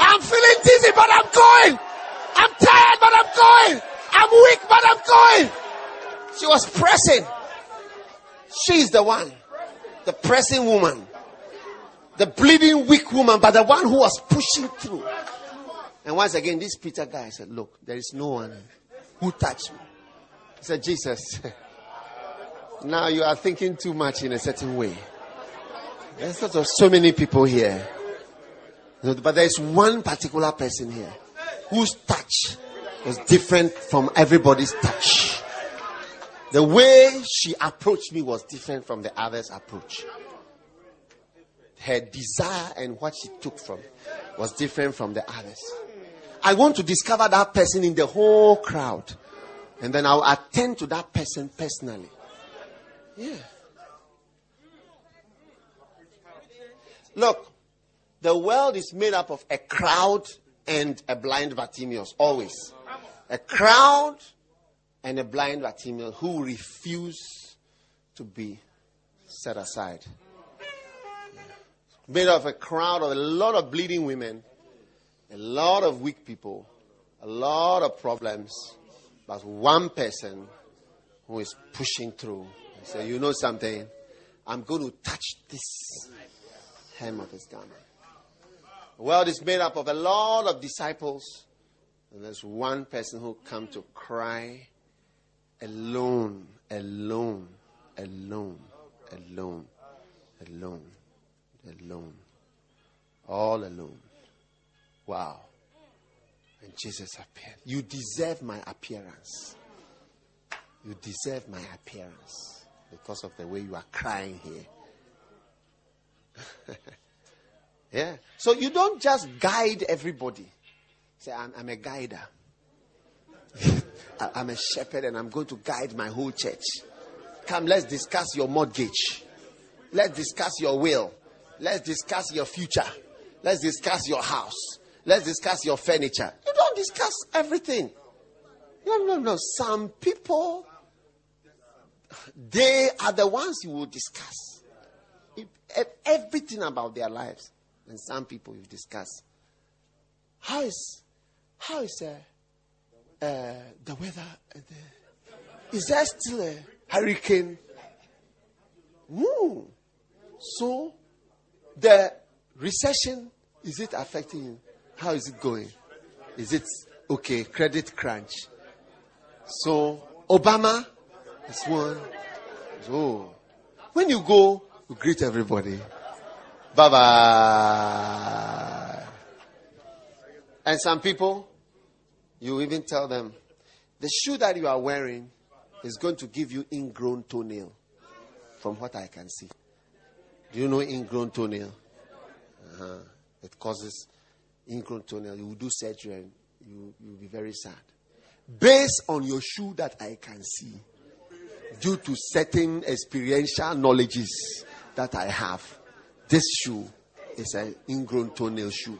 S2: I'm feeling dizzy, but I'm going. I'm tired, but I'm going. I'm weak, but I'm going. She was pressing. She's the one. The pressing woman. The bleeding weak woman, but the one who was pushing through. And once again, this Peter guy said, Look, there is no one who touched me. He said, Jesus, now you are thinking too much in a certain way. There's not so many people here. But there's one particular person here whose touch was different from everybody's touch. The way she approached me was different from the others' approach. Her desire and what she took from was different from the others. I want to discover that person in the whole crowd. And then I'll attend to that person personally. Yeah. Look, the world is made up of a crowd and a blind Bartimaeus, always. A crowd and a blind Bartimaeus who refuse to be set aside. Made up of a crowd of a lot of bleeding women, a lot of weak people, a lot of problems, but one person who is pushing through. Say, you know something? I'm going to touch this hem of his garment. The world is made up of a lot of disciples, and there's one person who come to cry alone, alone, alone, alone, alone, alone, all alone. Wow. And Jesus appeared. You deserve my appearance. You deserve my appearance because of the way you are crying here. yeah. So you don't just guide everybody. Say, I'm, I'm a guider. I'm a shepherd and I'm going to guide my whole church. Come, let's discuss your mortgage. Let's discuss your will. Let's discuss your future. Let's discuss your house. Let's discuss your furniture. You don't discuss everything. No, no, no. Some people, they are the ones you will discuss. Everything about their lives. And some people you discuss. How is, how is uh, uh, the weather? Uh, the, is there still a hurricane? So, the recession, is it affecting you? How is it going? Is it okay? Credit crunch. So, Obama is one. So, when you go, you greet everybody. Bye bye. And some people, you even tell them, the shoe that you are wearing is going to give you ingrown toenail, from what I can see. Do you know ingrown toenail? Uh-huh. It causes ingrown toenail. You will do surgery and you will be very sad. Based on your shoe that I can see, due to certain experiential knowledges that I have, this shoe is an ingrown toenail shoe.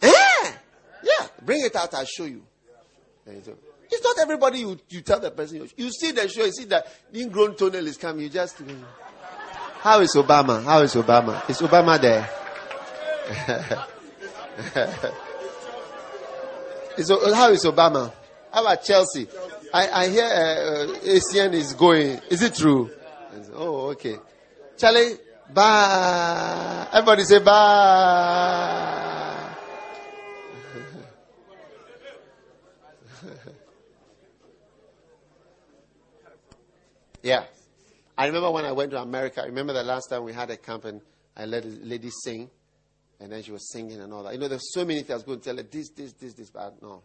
S2: Eh? Yeah, bring it out, I'll show you. It's not everybody you, you tell the person. You, you see the show, you see that ingrown toenail is coming. You just. How is Obama? How is Obama? Is Obama there? is, how is Obama? How about Chelsea? I, I hear uh, uh ACN is going. Is it true? Oh, okay. Charlie, bye. Everybody say bye. yeah. I remember when I went to America, I remember the last time we had a camp and I let a lady sing. And then she was singing and all that. You know, there's so many things I was going to tell her this, this, this, this, but no.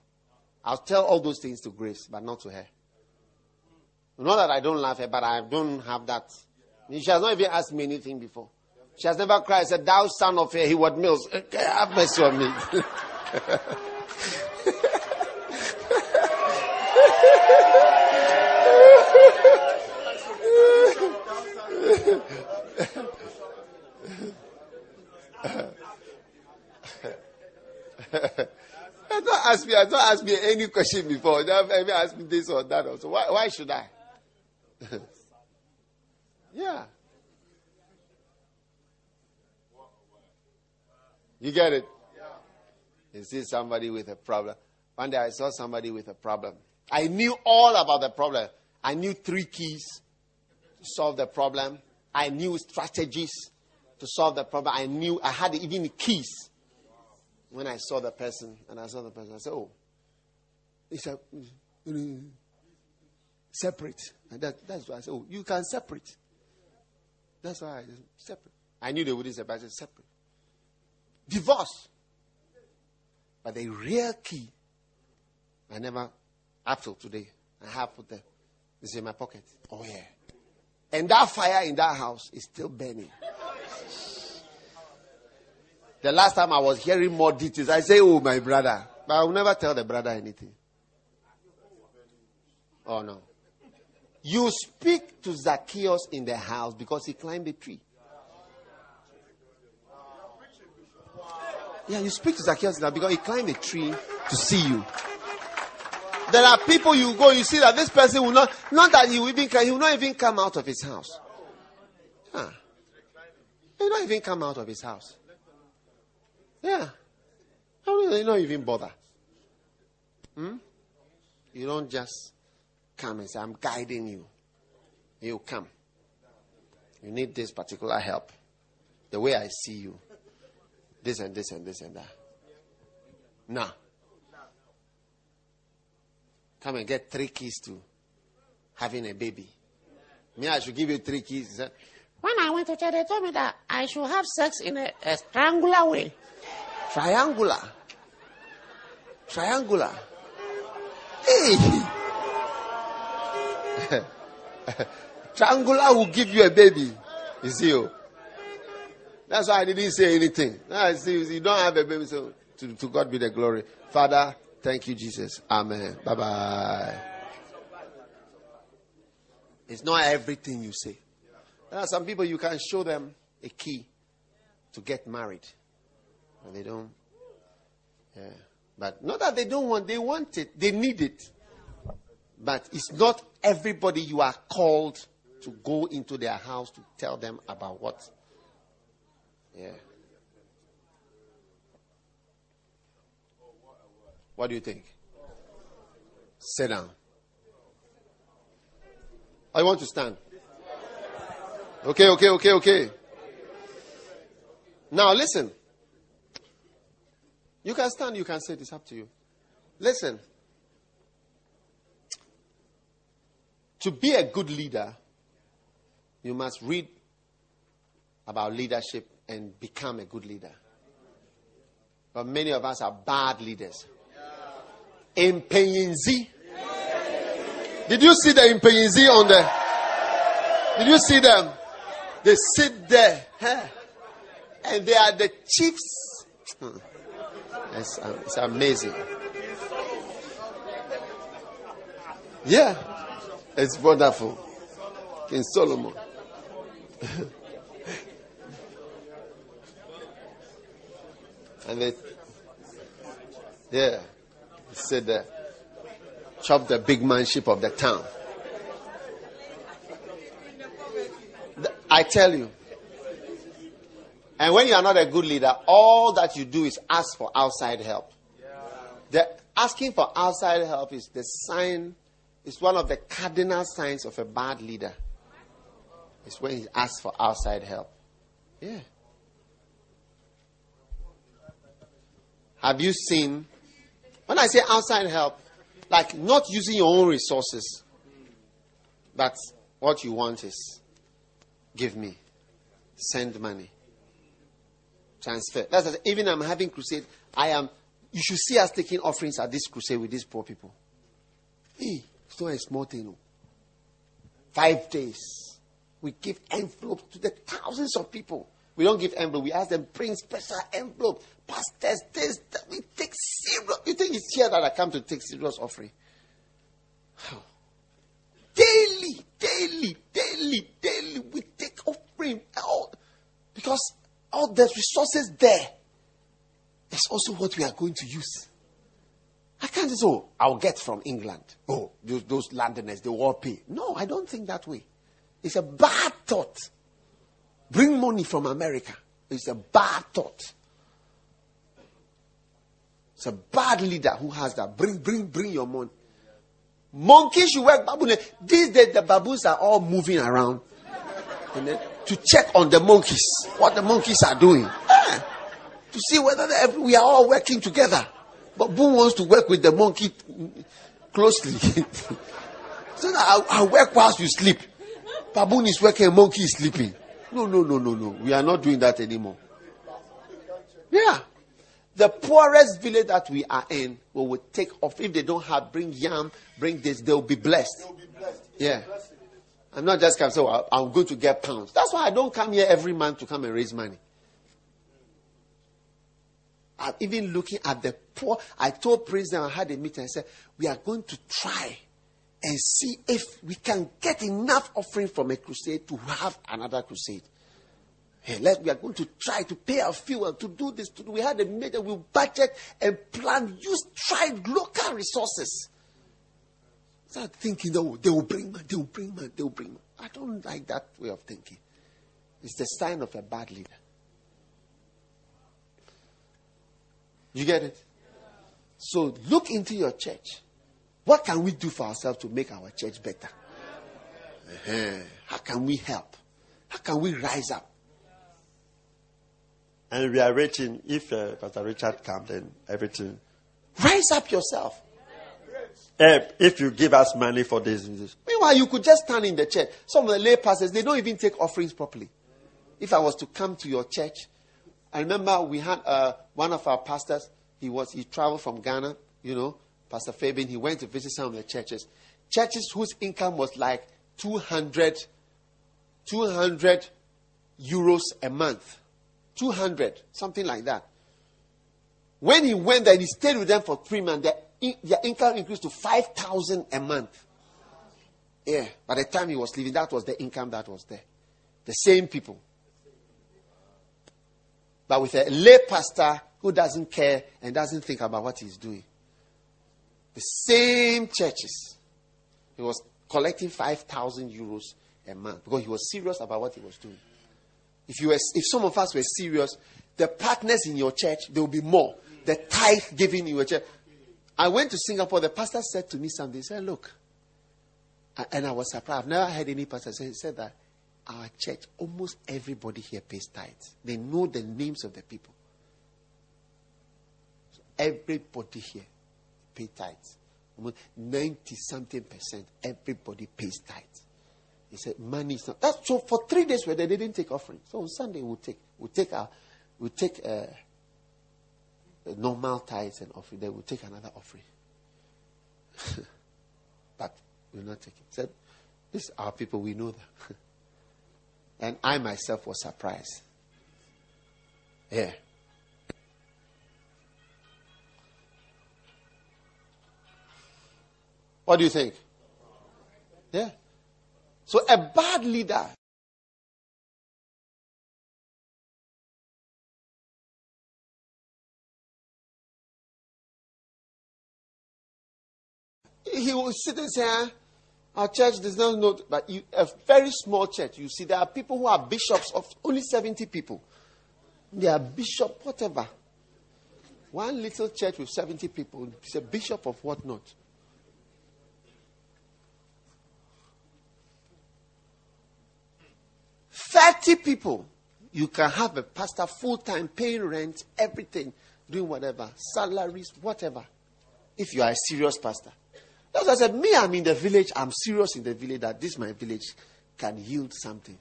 S2: I'll tell all those things to Grace, but not to her. Not that I don't love her, but I don't have that. She has not even asked me anything before. She has never cried, said, Thou son of a Heward Mills, have mercy on me. don't ask me. Don't ask me any question before. Don't ever ask me this or that. Also, why? Why should I? yeah. You get it? You see somebody with a problem. One day I saw somebody with a problem. I knew all about the problem. I knew three keys to solve the problem. I knew strategies to solve the problem. I knew I had even keys when I saw the person and I saw the person, I said, Oh, it's a mm, mm, separate. And that, that's why I said, Oh, you can separate. That's why I separate. I knew they wouldn't separate. I said, separate. Divorce. But the real key, I never, up till today, I have put there. It's in my pocket. Oh, yeah. And that fire in that house is still burning. The last time I was hearing more details, I say, Oh, my brother. But I will never tell the brother anything. Oh, no. You speak to Zacchaeus in the house because he climbed a tree. Yeah, you speak to Zacchaeus now because he climbed a tree to see you. There are people you go, you see that this person will not, not that he will even, he will not even come out of his house. Huh. He will not even come out of his house. Yeah. Do they not even bother? Hmm? You don't just come and say, I'm guiding you. You come. You need this particular help. The way I see you. This and this and this and that. Now. Come and get three keys to having a baby. Me, I should give you three keys.
S3: When I went to church, they told me that I should have sex in a, a triangular way.
S2: Triangular. Triangular. Hey. Triangular will give you a baby. You see, oh. That's why I didn't say anything. I see, you don't have a baby, so to, to God be the glory. Father, thank you, Jesus. Amen. Bye bye. It's not everything you say. There are some people you can show them a key to get married. And they don't. Yeah. But not that they don't want, they want it, they need it. But it's not everybody you are called to go into their house to tell them about what. Yeah. What do you think? Sit down. Oh, I want to stand. Okay, okay, okay, okay. Now listen. You can stand, you can sit, it's up to you. Listen. To be a good leader, you must read about leadership and become a good leader. But many of us are bad leaders. In Penyinzi. Did you see the Impenyinzi on the? Did you see them? They sit there, huh? and they are the chiefs. It's, uh, it's amazing. Yeah, it's wonderful. King Solomon. and they, yeah, said that, chop the big manship of the town. I tell you. And when you are not a good leader, all that you do is ask for outside help. The asking for outside help is the sign, is one of the cardinal signs of a bad leader. It's when he asks for outside help. Yeah. Have you seen, when I say outside help, like not using your own resources, but what you want is give me, send money, transfer. That's even I'm having crusade. I am. You should see us taking offerings at this crusade with these poor people. Hey, it's not a small thing. No. Five days, we give envelopes to the thousands of people. We don't give envelope. We ask them bring special envelope. Pastors, this, that. We take serious. You think it's here that I come to take serious offering? Daily, daily, daily, daily, we take offering. All, because all the resources there is also what we are going to use. I can't say, oh, I'll get from England. Oh, those, those Londoners, they will all pay. No, I don't think that way. It's a bad thought. Bring money from America. It's a bad thought. It's a bad leader who has that. Bring, bring, bring your money. Monkeys should work baboon. These days, the baboons are all moving around to check on the monkeys, what the monkeys are doing, eh, to see whether we are all working together. But Boone wants to work with the monkey closely. so that I, I work whilst you sleep. Baboon is working, monkey is sleeping. No, no, no, no, no. We are not doing that anymore. Yeah. The poorest village that we are in, we will take off. If they don't have, bring yam, bring this, they'll be blessed. They'll be blessed. Yeah. I'm not just coming, so I'm going to get pounds. That's why I don't come here every month to come and raise money. I'm even looking at the poor. I told President, I had a meeting, I said, we are going to try and see if we can get enough offering from a crusade to have another crusade. Hey, let we are going to try to pay our fuel to do this. To, we had a meeting, we budget and plan, use try local resources. Start thinking, oh, they will bring man, they will bring man, they will bring man. I don't like that way of thinking. It's the sign of a bad leader. You get it? So look into your church. What can we do for ourselves to make our church better? Uh-huh. How can we help? How can we rise up?
S4: And we are waiting if uh, Pastor Richard comes and everything.
S2: Rise up yourself.
S4: Uh, if you give us money for this, this.
S2: Meanwhile, you could just stand in the church. Some of the lay pastors, they don't even take offerings properly. If I was to come to your church, I remember we had uh, one of our pastors. He was he traveled from Ghana, you know, Pastor Fabian. He went to visit some of the churches, churches whose income was like 200, 200 euros a month. 200, something like that. When he went there, and he stayed with them for three months. Their, their income increased to 5,000 a month. Yeah, by the time he was leaving, that was the income that was there. The same people. But with a lay pastor who doesn't care and doesn't think about what he's doing. The same churches. He was collecting 5,000 euros a month because he was serious about what he was doing. If, you were, if some of us were serious, the partners in your church, there will be more. The tithe giving in your church. I went to Singapore. The pastor said to me something. He said, Look, and I was surprised. I've never heard any pastor say, said that our church, almost everybody here pays tithes. They know the names of the people. So everybody here pays tithes. Almost 90 something percent, everybody pays tithes. He said, money is not. That's so for three days where they didn't take offering. So on Sunday we'll take we'll take our we'll take uh, normal tithes and offering. Then we'll take another offering. but we'll not take it. He said, These are people, we know that. and I myself was surprised. Yeah. What do you think? Yeah. So a bad leader he will sit and say, ah, Our church does not know, but you, a very small church, you see, there are people who are bishops of only 70 people. They are bishop, whatever. One little church with 70 people, he's a bishop of what not. Thirty people. You can have a pastor full time, paying rent, everything, doing whatever, salaries, whatever. If you are a serious pastor. That's why I said, me, I'm in the village. I'm serious in the village that this my village can yield something.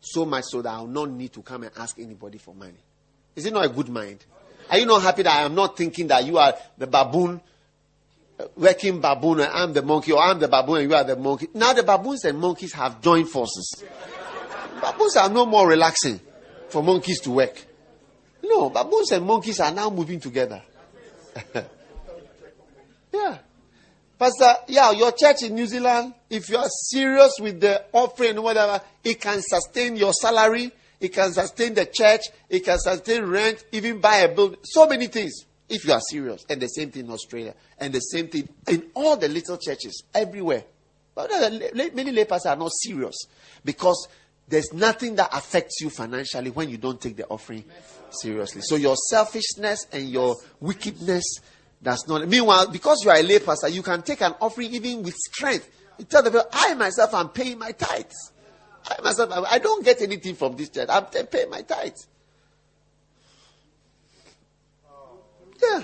S2: So much so that I'll not need to come and ask anybody for money. Is it not a good mind? Are you not happy that I am not thinking that you are the baboon, uh, working baboon, and I'm the monkey, or I'm the baboon and you are the monkey? Now the baboons and monkeys have joined forces. baboons are no more relaxing for monkeys to work. No, baboons and monkeys are now moving together. yeah. Pastor, yeah, your church in New Zealand, if you are serious with the offering, whatever, it can sustain your salary, it can sustain the church, it can sustain rent, even buy a building, so many things, if you are serious. And the same thing in Australia, and the same thing in all the little churches, everywhere. But many pastors are not serious because there's nothing that affects you financially when you don't take the offering seriously. So your selfishness and your wickedness that's not. Meanwhile, because you are a lay pastor, you can take an offering even with strength. You tell the people, I myself am paying my tithes. I myself, I don't get anything from this church. I'm paying my tithes. Yeah.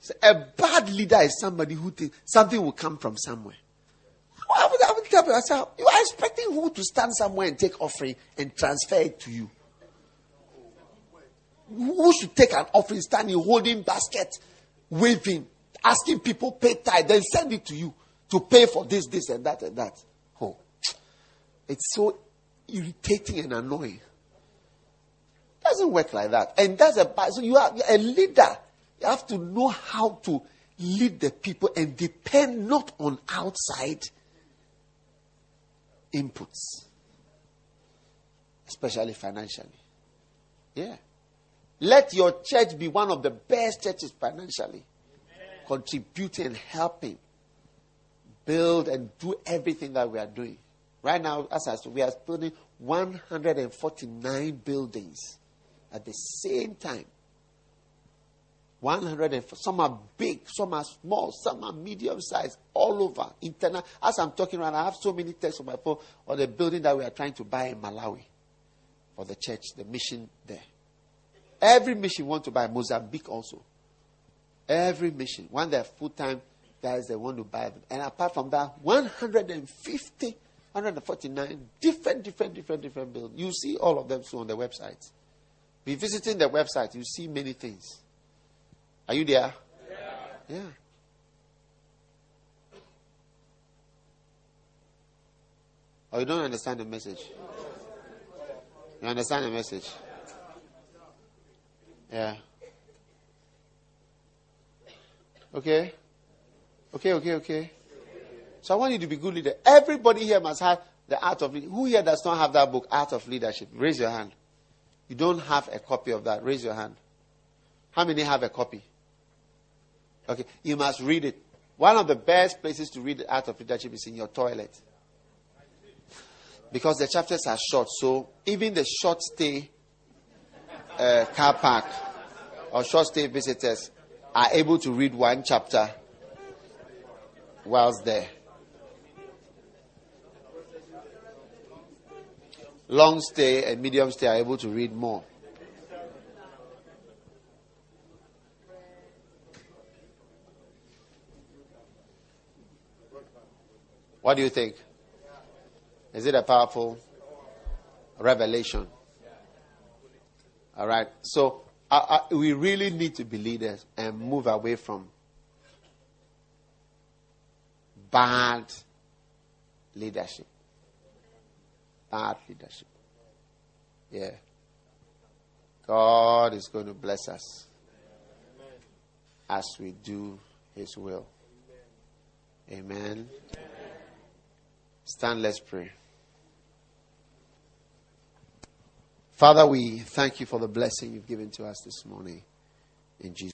S2: So a bad leader is somebody who thinks something will come from somewhere. I would, I would tell people, you are expecting who to stand somewhere and take offering and transfer it to you. Who should take an offering, standing, holding basket, waving, asking people pay tithe, then send it to you to pay for this, this, and that, and that. Oh, it's so irritating and annoying. Doesn't work like that. And that's a so you are a leader. You have to know how to lead the people and depend not on outside inputs. especially financially. Yeah. Let your church be one of the best churches financially, contributing and helping build and do everything that we are doing. Right now, as I said, we are building 149 buildings at the same time. 100 and some are big, some are small, some are medium sized, all over. Internal. As I'm talking right now, I have so many texts on my phone on the building that we are trying to buy in Malawi for the church, the mission there. Every mission want to buy Mozambique also. Every mission. When they're full time guys, they want to buy them. And apart from that, 150, 149 different, different, different, different buildings. You see all of them soon on the website. Be visiting the website, you see many things. Are you there? Yeah. yeah. Or oh, you don't understand the message? You understand the message? Yeah. Okay? Okay, okay, okay. So I want you to be good leader. Everybody here must have the art of leadership. Who here does not have that book, Art of Leadership? Raise your hand. You don't have a copy of that. Raise your hand. How many have a copy? Okay, you must read it. One of the best places to read the Art of Leadership is in your toilet. Because the chapters are short, so even the short stay uh, car park or short stay visitors are able to read one chapter whilst there. Long stay and medium stay are able to read more. What do you think? Is it a powerful revelation? All right. So uh, uh, we really need to be leaders and move away from bad leadership. Bad leadership. Yeah. God is going to bless us as we do His will. Amen. Stand, let's pray. Father, we thank you for the blessing you've given to us this morning. In Jesus'